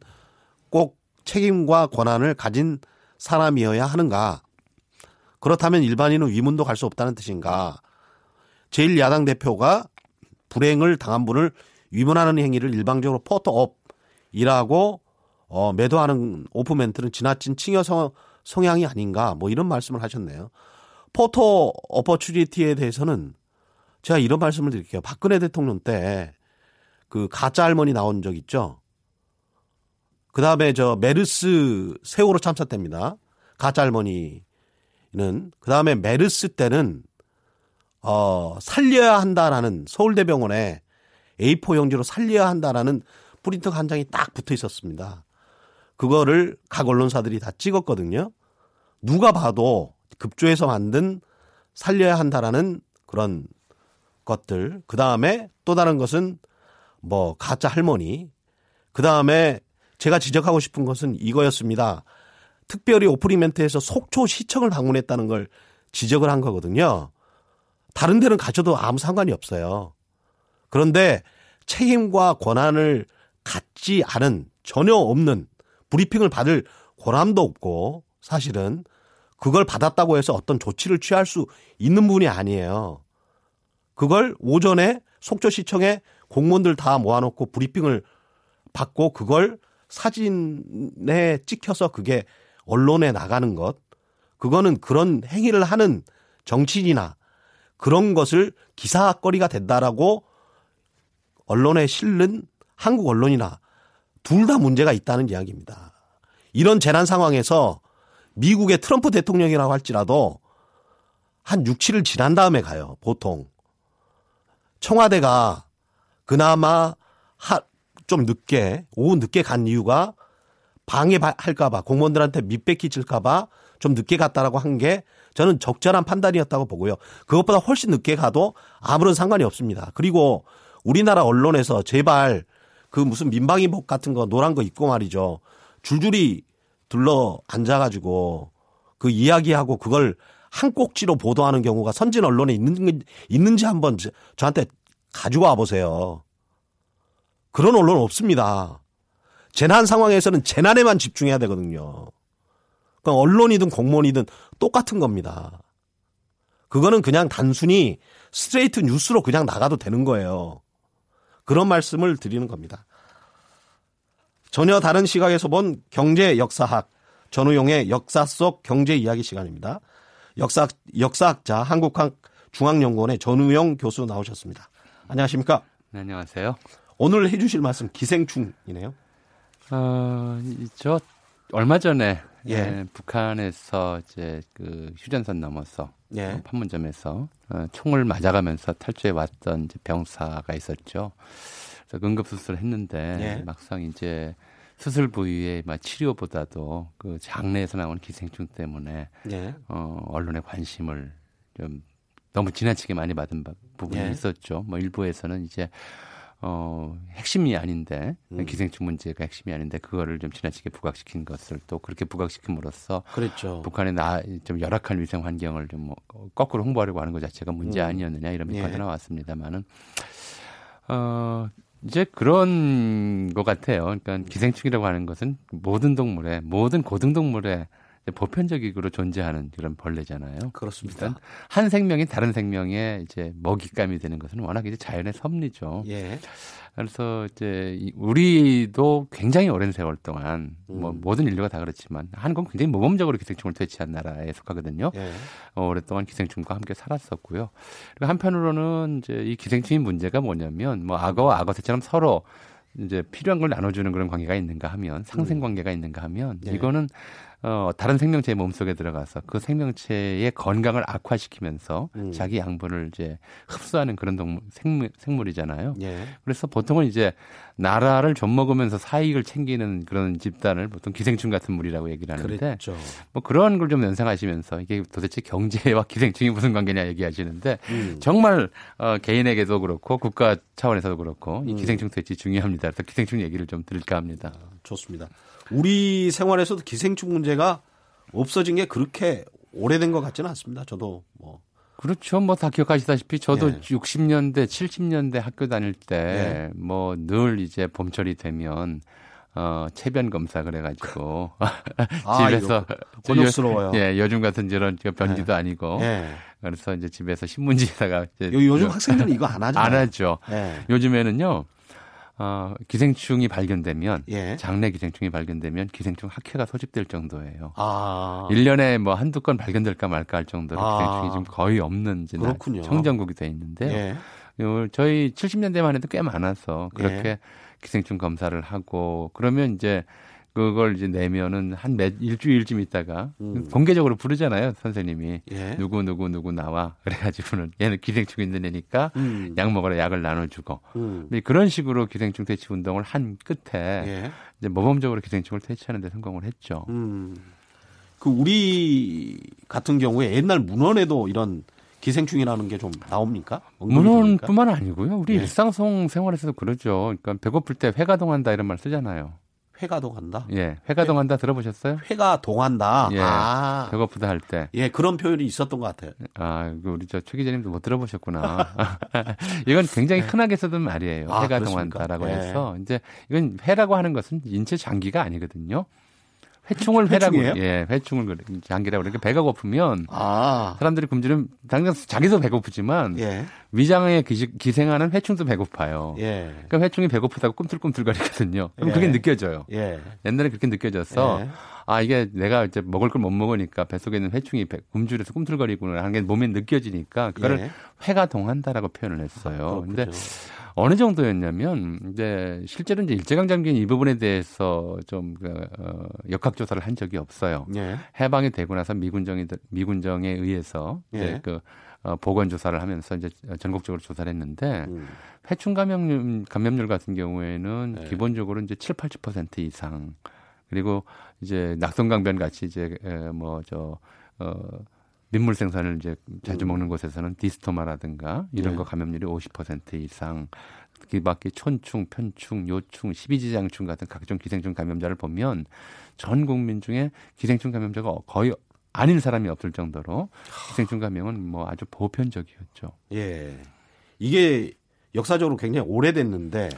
꼭 책임과 권한을 가진 사람이어야 하는가? 그렇다면 일반인은 위문도 갈 수 없다는 뜻인가? 제1야당 대표가 불행을 당한 분을 위문하는 행위를 일방적으로 포토업이라고 어, 매도하는 오프멘트는 지나친 칭여 성, 성향이 아닌가? 뭐 이런 말씀을 하셨네요. 포토 어퍼추리티에 대해서는 제가 이런 말씀을 드릴게요. 박근혜 대통령 때 그 가짜 할머니 나온 적 있죠? 그 다음에 저 메르스 세월호 참사 때입니다. 가짜 할머니는. 그 다음에 메르스 때는 어, 살려야 한다라는 서울대병원에 A4 용지로 살려야 한다라는 프린터 한 장이 딱 붙어 있었습니다. 그거를 각 언론사들이 다 찍었거든요. 누가 봐도 급조해서 만든 살려야 한다라는 그런 것들. 그 다음에 또 다른 것은 뭐 가짜 할머니. 그 다음에 제가 지적하고 싶은 것은 이거였습니다. 특별히 오프닝 멘트에서 속초 시청을 방문했다는 걸 지적을 한 거거든요. 다른 데는 가져도 아무 상관이 없어요. 그런데 책임과 권한을 갖지 않은 전혀 없는 브리핑을 받을 권한도 없고 사실은 그걸 받았다고 해서 어떤 조치를 취할 수 있는 분이 아니에요. 그걸 오전에 속초시청에 공무원들 다 모아놓고 브리핑을 받고 그걸 사진에 찍혀서 그게 언론에 나가는 것. 그거는 그런 행위를 하는 정치인이나 그런 것을 기사거리가 된다라고 언론에 실는 한국 언론이나 둘 다 문제가 있다는 이야기입니다. 이런 재난 상황에서 미국의 트럼프 대통령이라고 할지라도 한 6, 7일 지난 다음에 가요, 보통. 청와대가 그나마 하, 좀 늦게, 오후 늦게 간 이유가 방해할까봐, 공무원들한테 밑배 끼칠까봐 좀 늦게 갔다라고 한 게 저는 적절한 판단이었다고 보고요. 그것보다 훨씬 늦게 가도 아무런 상관이 없습니다. 그리고 우리나라 언론에서 제발 그 무슨 민방위복 같은 거 노란 거 입고 말이죠. 줄줄이 둘러 앉아가지고 그 이야기하고 그걸 한 꼭지로 보도하는 경우가 선진 언론에 있는, 있는지 한번 저한테 가지고 와 보세요. 그런 언론 없습니다. 재난 상황에서는 재난에만 집중해야 되거든요. 그러니까 언론이든 공무원이든 똑같은 겁니다. 그거는 그냥 단순히 스트레이트 뉴스로 그냥 나가도 되는 거예요. 그런 말씀을 드리는 겁니다. 전혀 다른 시각에서 본 경제 역사학 전우용의 역사 속 경제 이야기 시간입니다. 역사 역사학자 한국학 중앙연구원의 전우용 교수 나오셨습니다. 안녕하십니까? 네, 안녕하세요. 오늘 해주실 말씀 기생충이네요. 어, 저 얼마 전에 예. 예, 북한에서 이제 그 휴전선 넘어서 예. 어, 판문점에서 어, 총을 맞아가면서 탈주해 왔던 병사가 있었죠. 그래서 응급 수술을 했는데 예. 막상 이제 수술 부위의 막 치료보다도 그 장내에서 나오는 기생충 때문에 예. 어, 언론의 관심을 좀 너무 지나치게 많이 받은 바- 부분이 예. 있었죠. 뭐 일부에서는 이제 어, 핵심이 아닌데 음. 기생충 문제가 핵심이 아닌데 그거를 좀 지나치게 부각시킨 것을 또 그렇게 부각시킴으로써 그랬죠. 북한의 나, 좀 열악한 위생 환경을 좀 뭐, 거꾸로 홍보하려고 하는 것 자체가 문제 음. 아니었느냐 이런 비판이 예. 나왔습니다만은 어 이제 그런 것 같아요. 그러니까 기생충이라고 하는 것은 모든 동물의 모든 고등동물의 이제 보편적으로 존재하는 그런 벌레잖아요. 그렇습니다. 한 생명이 다른 생명의 이제 먹잇감이 되는 것은 워낙 이제 자연의 섭리죠. 예. 그래서 이제 이- 우리도 굉장히 오랜 세월 동안 뭐 음. 모든 인류가 다 그렇지만 한국은 굉장히 모범적으로 기생충을 퇴치한 나라에 속하거든요. 예. 어, 오랫동안 기생충과 함께 살았었고요. 그리고 한편으로는 이제 이 기생충의 문제가 뭐냐면 뭐 악어와 악어새처럼 서로 이제 필요한 걸 나눠주는 그런 관계가 있는가 하면 상생 관계가 있는가 하면 네. 이거는 어, 다른 생명체의 몸속에 들어가서 그 생명체의 건강을 악화시키면서 음. 자기 양분을 이제 흡수하는 그런 동물, 생물, 생물이잖아요. 예. 그래서 보통은 이제 나라를 좀 먹으면서 사익을 챙기는 그런 집단을 보통 기생충 같은 물이라고 얘기를 하는데 그랬죠. 뭐 그런 걸 좀 연상하시면서 이게 도대체 경제와 기생충이 무슨 관계냐 얘기하시는데 음. 정말 어, 개인에게도 그렇고 국가 차원에서도 그렇고 이 음. 기생충 퇴치 중요합니다. 그래서 기생충 얘기를 좀 드릴까 합니다. 좋습니다. 우리 생활에서도 기생충 문제가 없어진 게 그렇게 오래된 것 같지는 않습니다. 저도 뭐 그렇죠. 뭐 다 기억하시다시피 저도 예. 60년대, 70년대 학교 다닐 예. 때뭐 늘 이제 봄철이 되면 어 체변 검사 그래가지고 아, 집에서 저 곤욕스러워요. 요- 예, 요즘 같은 저 변기도 아니고 예. 그래서 이제 집에서 신문지에다가 이제 요- 저- 학생들은 이거 안 하죠. 안 하죠. 예. 요즘에는요. 어, 기생충이 발견되면 예. 장내 기생충이 발견되면 기생충 학회가 소집될 정도예요. 아. 일 1년에 뭐 한두 건 발견될까 말까 할 정도로 아. 기생충이 지금 거의 없는 그렇군요. 청정국이 돼 있는데 예. 요 저희 70년대만 해도 꽤 많아서 그렇게 예. 기생충 검사를 하고 그러면 이제 그걸 이제 내면은 한 몇 일주일쯤 있다가 음. 공개적으로 부르잖아요 선생님이 예. 누구 누구 누구 나와 그래가지고는 얘는 기생충 있는 애니까 음. 약 먹으라 약을 나눠주고 음. 그런 식으로 기생충 퇴치 운동을 한 끝에 예. 이제 모범적으로 기생충을 퇴치하는 데 성공을 했죠. 음. 그 우리 같은 경우에 옛날 문헌에도 이런 기생충이라는 게 좀 나옵니까? 문헌뿐만 아니고요. 우리 네. 일상성 생활에서도 그러죠. 그러니까 배고플 때 회가 동한다 이런 말 쓰잖아요. 회가 동한다. 예, 회가 동한다 들어보셨어요? 회가 동한다. 예. 아. 배고프다 할 때. 예, 그런 표현이 있었던 것 같아요. 아, 그 우리 저 최 기자님도 못 들어보셨구나. 이건 굉장히 흔하게 쓰던 말이에요. 아, 회가 그렇습니까? 동한다라고 예. 해서 이제 이건 회라고 하는 것은 인체 장기가 아니거든요. 회충을 회라고? 예, 회충을 장기라고 그러니까 배가 고프면 아. 사람들이 굶주면 당장 자기도 배고프지만 예. 위장에 기, 기생하는 회충도 배고파요. 예. 그러니까 회충이 배고프다고 꿈틀꿈틀거리거든요. 그럼 예. 그게 느껴져요. 예. 옛날에 그렇게 느껴져서 예. 아 이게 내가 이제 먹을 걸 못 먹으니까 뱃속에 있는 회충이 배- 굶주려서 꿈틀거리구나 하는 게 몸에 느껴지니까 그거를 예. 회가 동한다라고 표현을 했어요. 그렇군요. 근데 어느 정도였냐면 이제 실제로 이제 일제강점기는 이 부분에 대해서 좀 그, 어, 역학 조사를 한 적이 없어요. 예. 해방이 되고 나서 미군정이 미군정에 의해서 이제 예. 그 어, 보건 조사를 하면서 이제 전국적으로 조사를 했는데 음. 회충 감염률 감염률 같은 경우에는 네. 기본적으로 이제 7, 80% 이상 그리고 이제 낙성강변 같이 이제 뭐저 어, 민물 생산을 이제 자주 음. 먹는 곳에서는 디스토마라든가 이런 네. 거 감염률이 50% 이상 그 밖에 촌충, 편충, 요충, 십이지장충 같은 각종 기생충 감염자를 보면 전 국민 중에 기생충 감염자가 거의 아닌 사람이 없을 정도로 기생충 감염은 뭐 아주 보편적이었죠. 예. 이게 역사적으로 굉장히 오래됐는데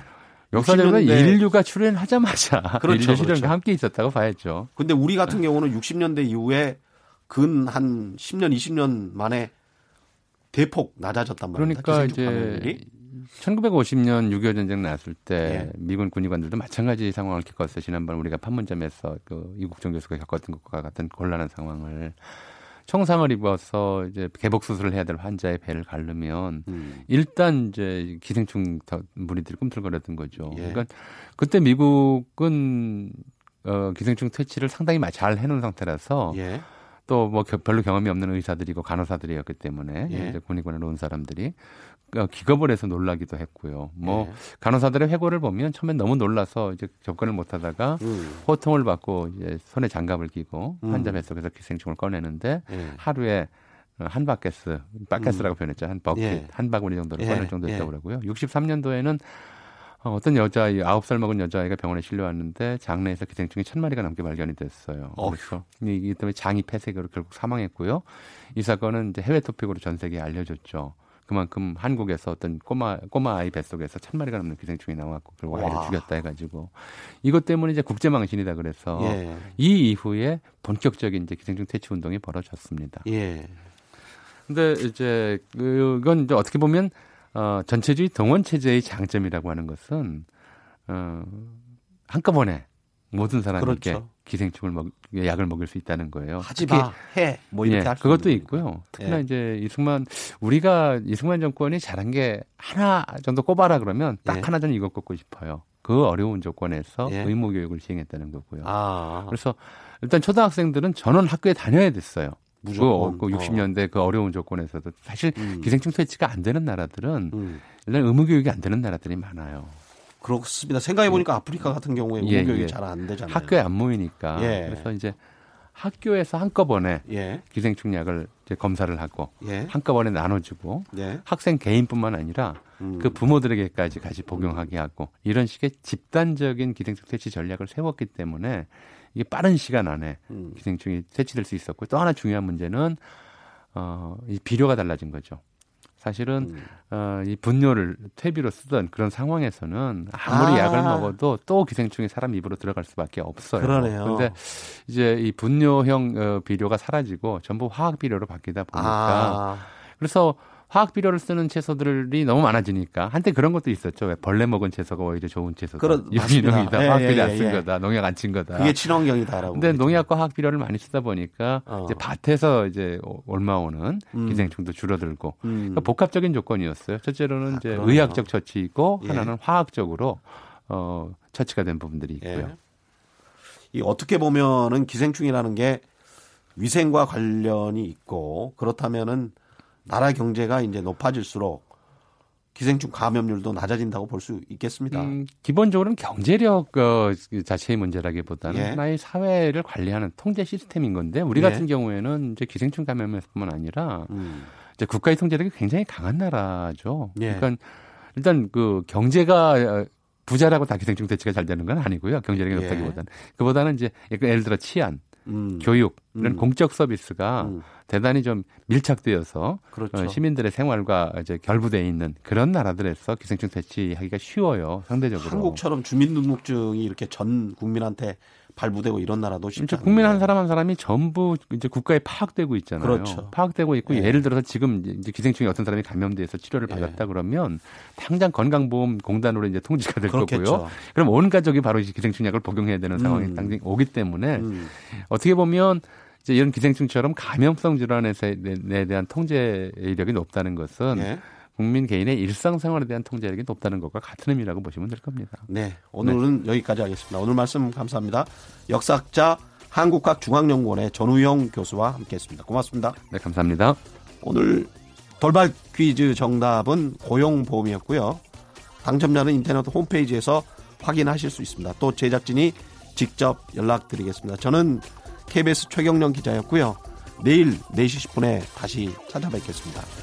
역사적으로 인류가 출현하자마자 그렇죠, 인류 실현과 그렇죠. 함께 있었다고 봐야죠. 근데 우리 같은 경우는 60년대 이후에 근 한 10년, 20년 만에 대폭 낮아졌단 말입니다. 그러니까 이제 감염률이. 1950년 6.25 전쟁 났을 때 예. 미군 군의관들도 마찬가지 상황을 겪었어요. 지난번 우리가 판문점에서 그 이국정 교수가 겪었던 것과 같은 곤란한 상황을 청상을 입어서 이제 개복 수술을 해야 될 환자의 배를 가르면 음. 일단 이제 기생충 무리들이 꿈틀거렸던 거죠. 예. 그러니까 그때 미국은 어 기생충 퇴치를 상당히 잘 해놓은 상태라서 예. 또 뭐 별로 경험이 없는 의사들이고 간호사들이었기 때문에 예. 이제 군의관으로 온 사람들이 어, 기겁을 해서 놀라기도 했고요. 뭐 예. 간호사들의 회고를 보면 처음엔 너무 놀라서 이제 접근을 못하다가 음. 호통을 받고 이제 손에 장갑을 끼고 음. 환자 뱃속에서 기생충을 꺼내는데 예. 하루에 한 바켓스, 바켓스라고 음. 표현했죠. 한 버킷, 예. 한 바구니 정도를 꺼낼 예. 정도였다고 예. 그러고요. 63년도에는 어, 어떤 여자, 아홉 살 먹은 여자아이가 병원에 실려왔는데 장내에서 기생충이 천 마리가 넘게 발견이 됐어요. 어 그래서 이 때문에 장이 폐색으로 결국 사망했고요. 이 사건은 이제 해외 토픽으로 전 세계에 알려졌죠. 그만큼 한국에서 어떤 꼬마 꼬마 아이 뱃속에서 천 마리가 넘는 기생충이 나왔고 그리고 아이를 죽였다 해가지고 이것 때문에 이제 국제 망신이다 그래서 예. 이 이후에 본격적인 이제 기생충 퇴치 운동이 벌어졌습니다. 예. 근데 이제 그건 이제 어떻게 보면 어 전체주의 동원 체제의 장점이라고 하는 것은 어 한꺼번에 모든 사람에게 그렇죠. 기생충을 먹 약을 먹일 수 있다는 거예요. 하지 마, 해. 뭐 이렇게 예, 그것도 있고요. 특히나 예. 이제 이승만 우리가 이승만 정권이 잘한 게 하나 정도 꼽아라 그러면 딱 예. 하나 전 이거 꼽고 싶어요. 그 어려운 조건에서 예. 의무 교육을 시행했다는 거고요. 아. 그래서 일단 초등학생들은 전원 학교에 다녀야 됐어요. 무조건. 그, 그 60년대 어. 그 어려운 조건에서도 사실 음. 기생충 퇴치가 안 되는 나라들은 음. 일단 의무 교육이 안 되는 나라들이 많아요. 그렇습니다. 생각해 보니까 예. 아프리카 같은 경우에 예, 의무 교육이 예. 잘안 되잖아요. 학교에 안 모이니까. 예. 그래서 이제 학교에서 한꺼번에 예. 기생충 약을 이제 검사를 하고 예. 한꺼번에 나눠주고 예. 학생 개인뿐만 아니라 음. 그 부모들에게까지 같이 복용하게 하고 이런 식의 집단적인 기생충 퇴치 전략을 세웠기 때문에 이게 빠른 시간 안에 음. 기생충이 퇴치될 수 있었고 또 하나 중요한 문제는 어, 이 비료가 달라진 거죠. 사실은 음. 어, 이 분뇨를 퇴비로 쓰던 그런 상황에서는 아무리 아. 약을 먹어도 또 기생충이 사람 입으로 들어갈 수밖에 없어요. 그러네요. 그런데 이제 이 분뇨형 어, 비료가 사라지고 전부 화학 비료로 바뀌다 보니까 아. 그래서 화학 비료를 쓰는 채소들이 너무 많아지니까 한때 그런 것도 있었죠. 왜 벌레 먹은 채소가 오히려 좋은 채소다. 그런 유기농이다. 예, 화학 비료 예, 안쓴 예. 거다. 농약 안 친 거다. 그게 친환경이다라고. 근데 농약과 화학 비료를 많이 쓰다 보니까 어. 이제 밭에서 이제 올마오는 음. 기생충도 줄어들고 음. 그러니까 복합적인 조건이었어요. 첫째로는 아, 이제 그러네요. 의학적 처치이고 예. 하나는 화학적으로 어 처치가 된 부분들이 있고요. 예. 이 어떻게 보면은 기생충이라는 게 위생과 관련이 있고 그렇다면은 나라 경제가 이제 높아질수록 기생충 감염률도 낮아진다고 볼 수 있겠습니다. 음, 기본적으로는 경제력 어, 자체의 문제라기보다는 예. 하나의 사회를 관리하는 통제 시스템인 건데 우리 예. 같은 경우에는 이제 기생충 감염뿐만 아니라 음. 이제 국가의 통제력이 굉장히 강한 나라죠. 예. 그러니까 일단 그 경제가 부자라고 다 기생충 대치가 잘 되는 건 아니고요. 경제력이 예. 높다기보다는 그보다는 이제 예를 들어 치안, 음. 교육 이런 음. 공적 서비스가 음. 대단히 좀 밀착되어서 그렇죠. 어, 시민들의 생활과 이제 결부돼 있는 그런 나라들에서 기생충 퇴치하기가 쉬워요 상대적으로. 한국처럼 주민등록증이 이렇게 전 국민한테 발부되고 이런 나라도 쉽지 않 국민 한 사람 한 사람이 전부 이제 국가에 파악되고 있잖아요. 그렇죠. 파악되고 있고 예. 를 들어서 지금 이제 기생충이 어떤 사람이 감염돼서 치료를 예. 받았다 예. 그러면 당장 건강보험공단으로 이제 통지가 될 그렇겠죠. 거고요. 그럼 온 가족이 바로 기생충 약을 복용해야 되는 상황이 음. 당장 오기 때문에 음. 어떻게 보면 이제 이런 기생충처럼 감염성 질환에 대한 통제력이 높다는 것은 예. 국민 개인의 일상생활에 대한 통제력이 높다는 것과 같은 의미라고 보시면 될 겁니다. 네. 오늘은 네. 여기까지 하겠습니다. 오늘 말씀 감사합니다. 역사학자 한국학 중앙연구원의 전우영 교수와 함께했습니다. 고맙습니다. 네, 감사합니다. 오늘 돌발 퀴즈 정답은 고용보험이었고요. 당첨자는 인터넷 홈페이지에서 확인하실 수 있습니다. 또 제작진이 직접 연락드리겠습니다. 저는 KBS 최경령 기자였고요. 내일 4시 10분에 다시 찾아뵙겠습니다.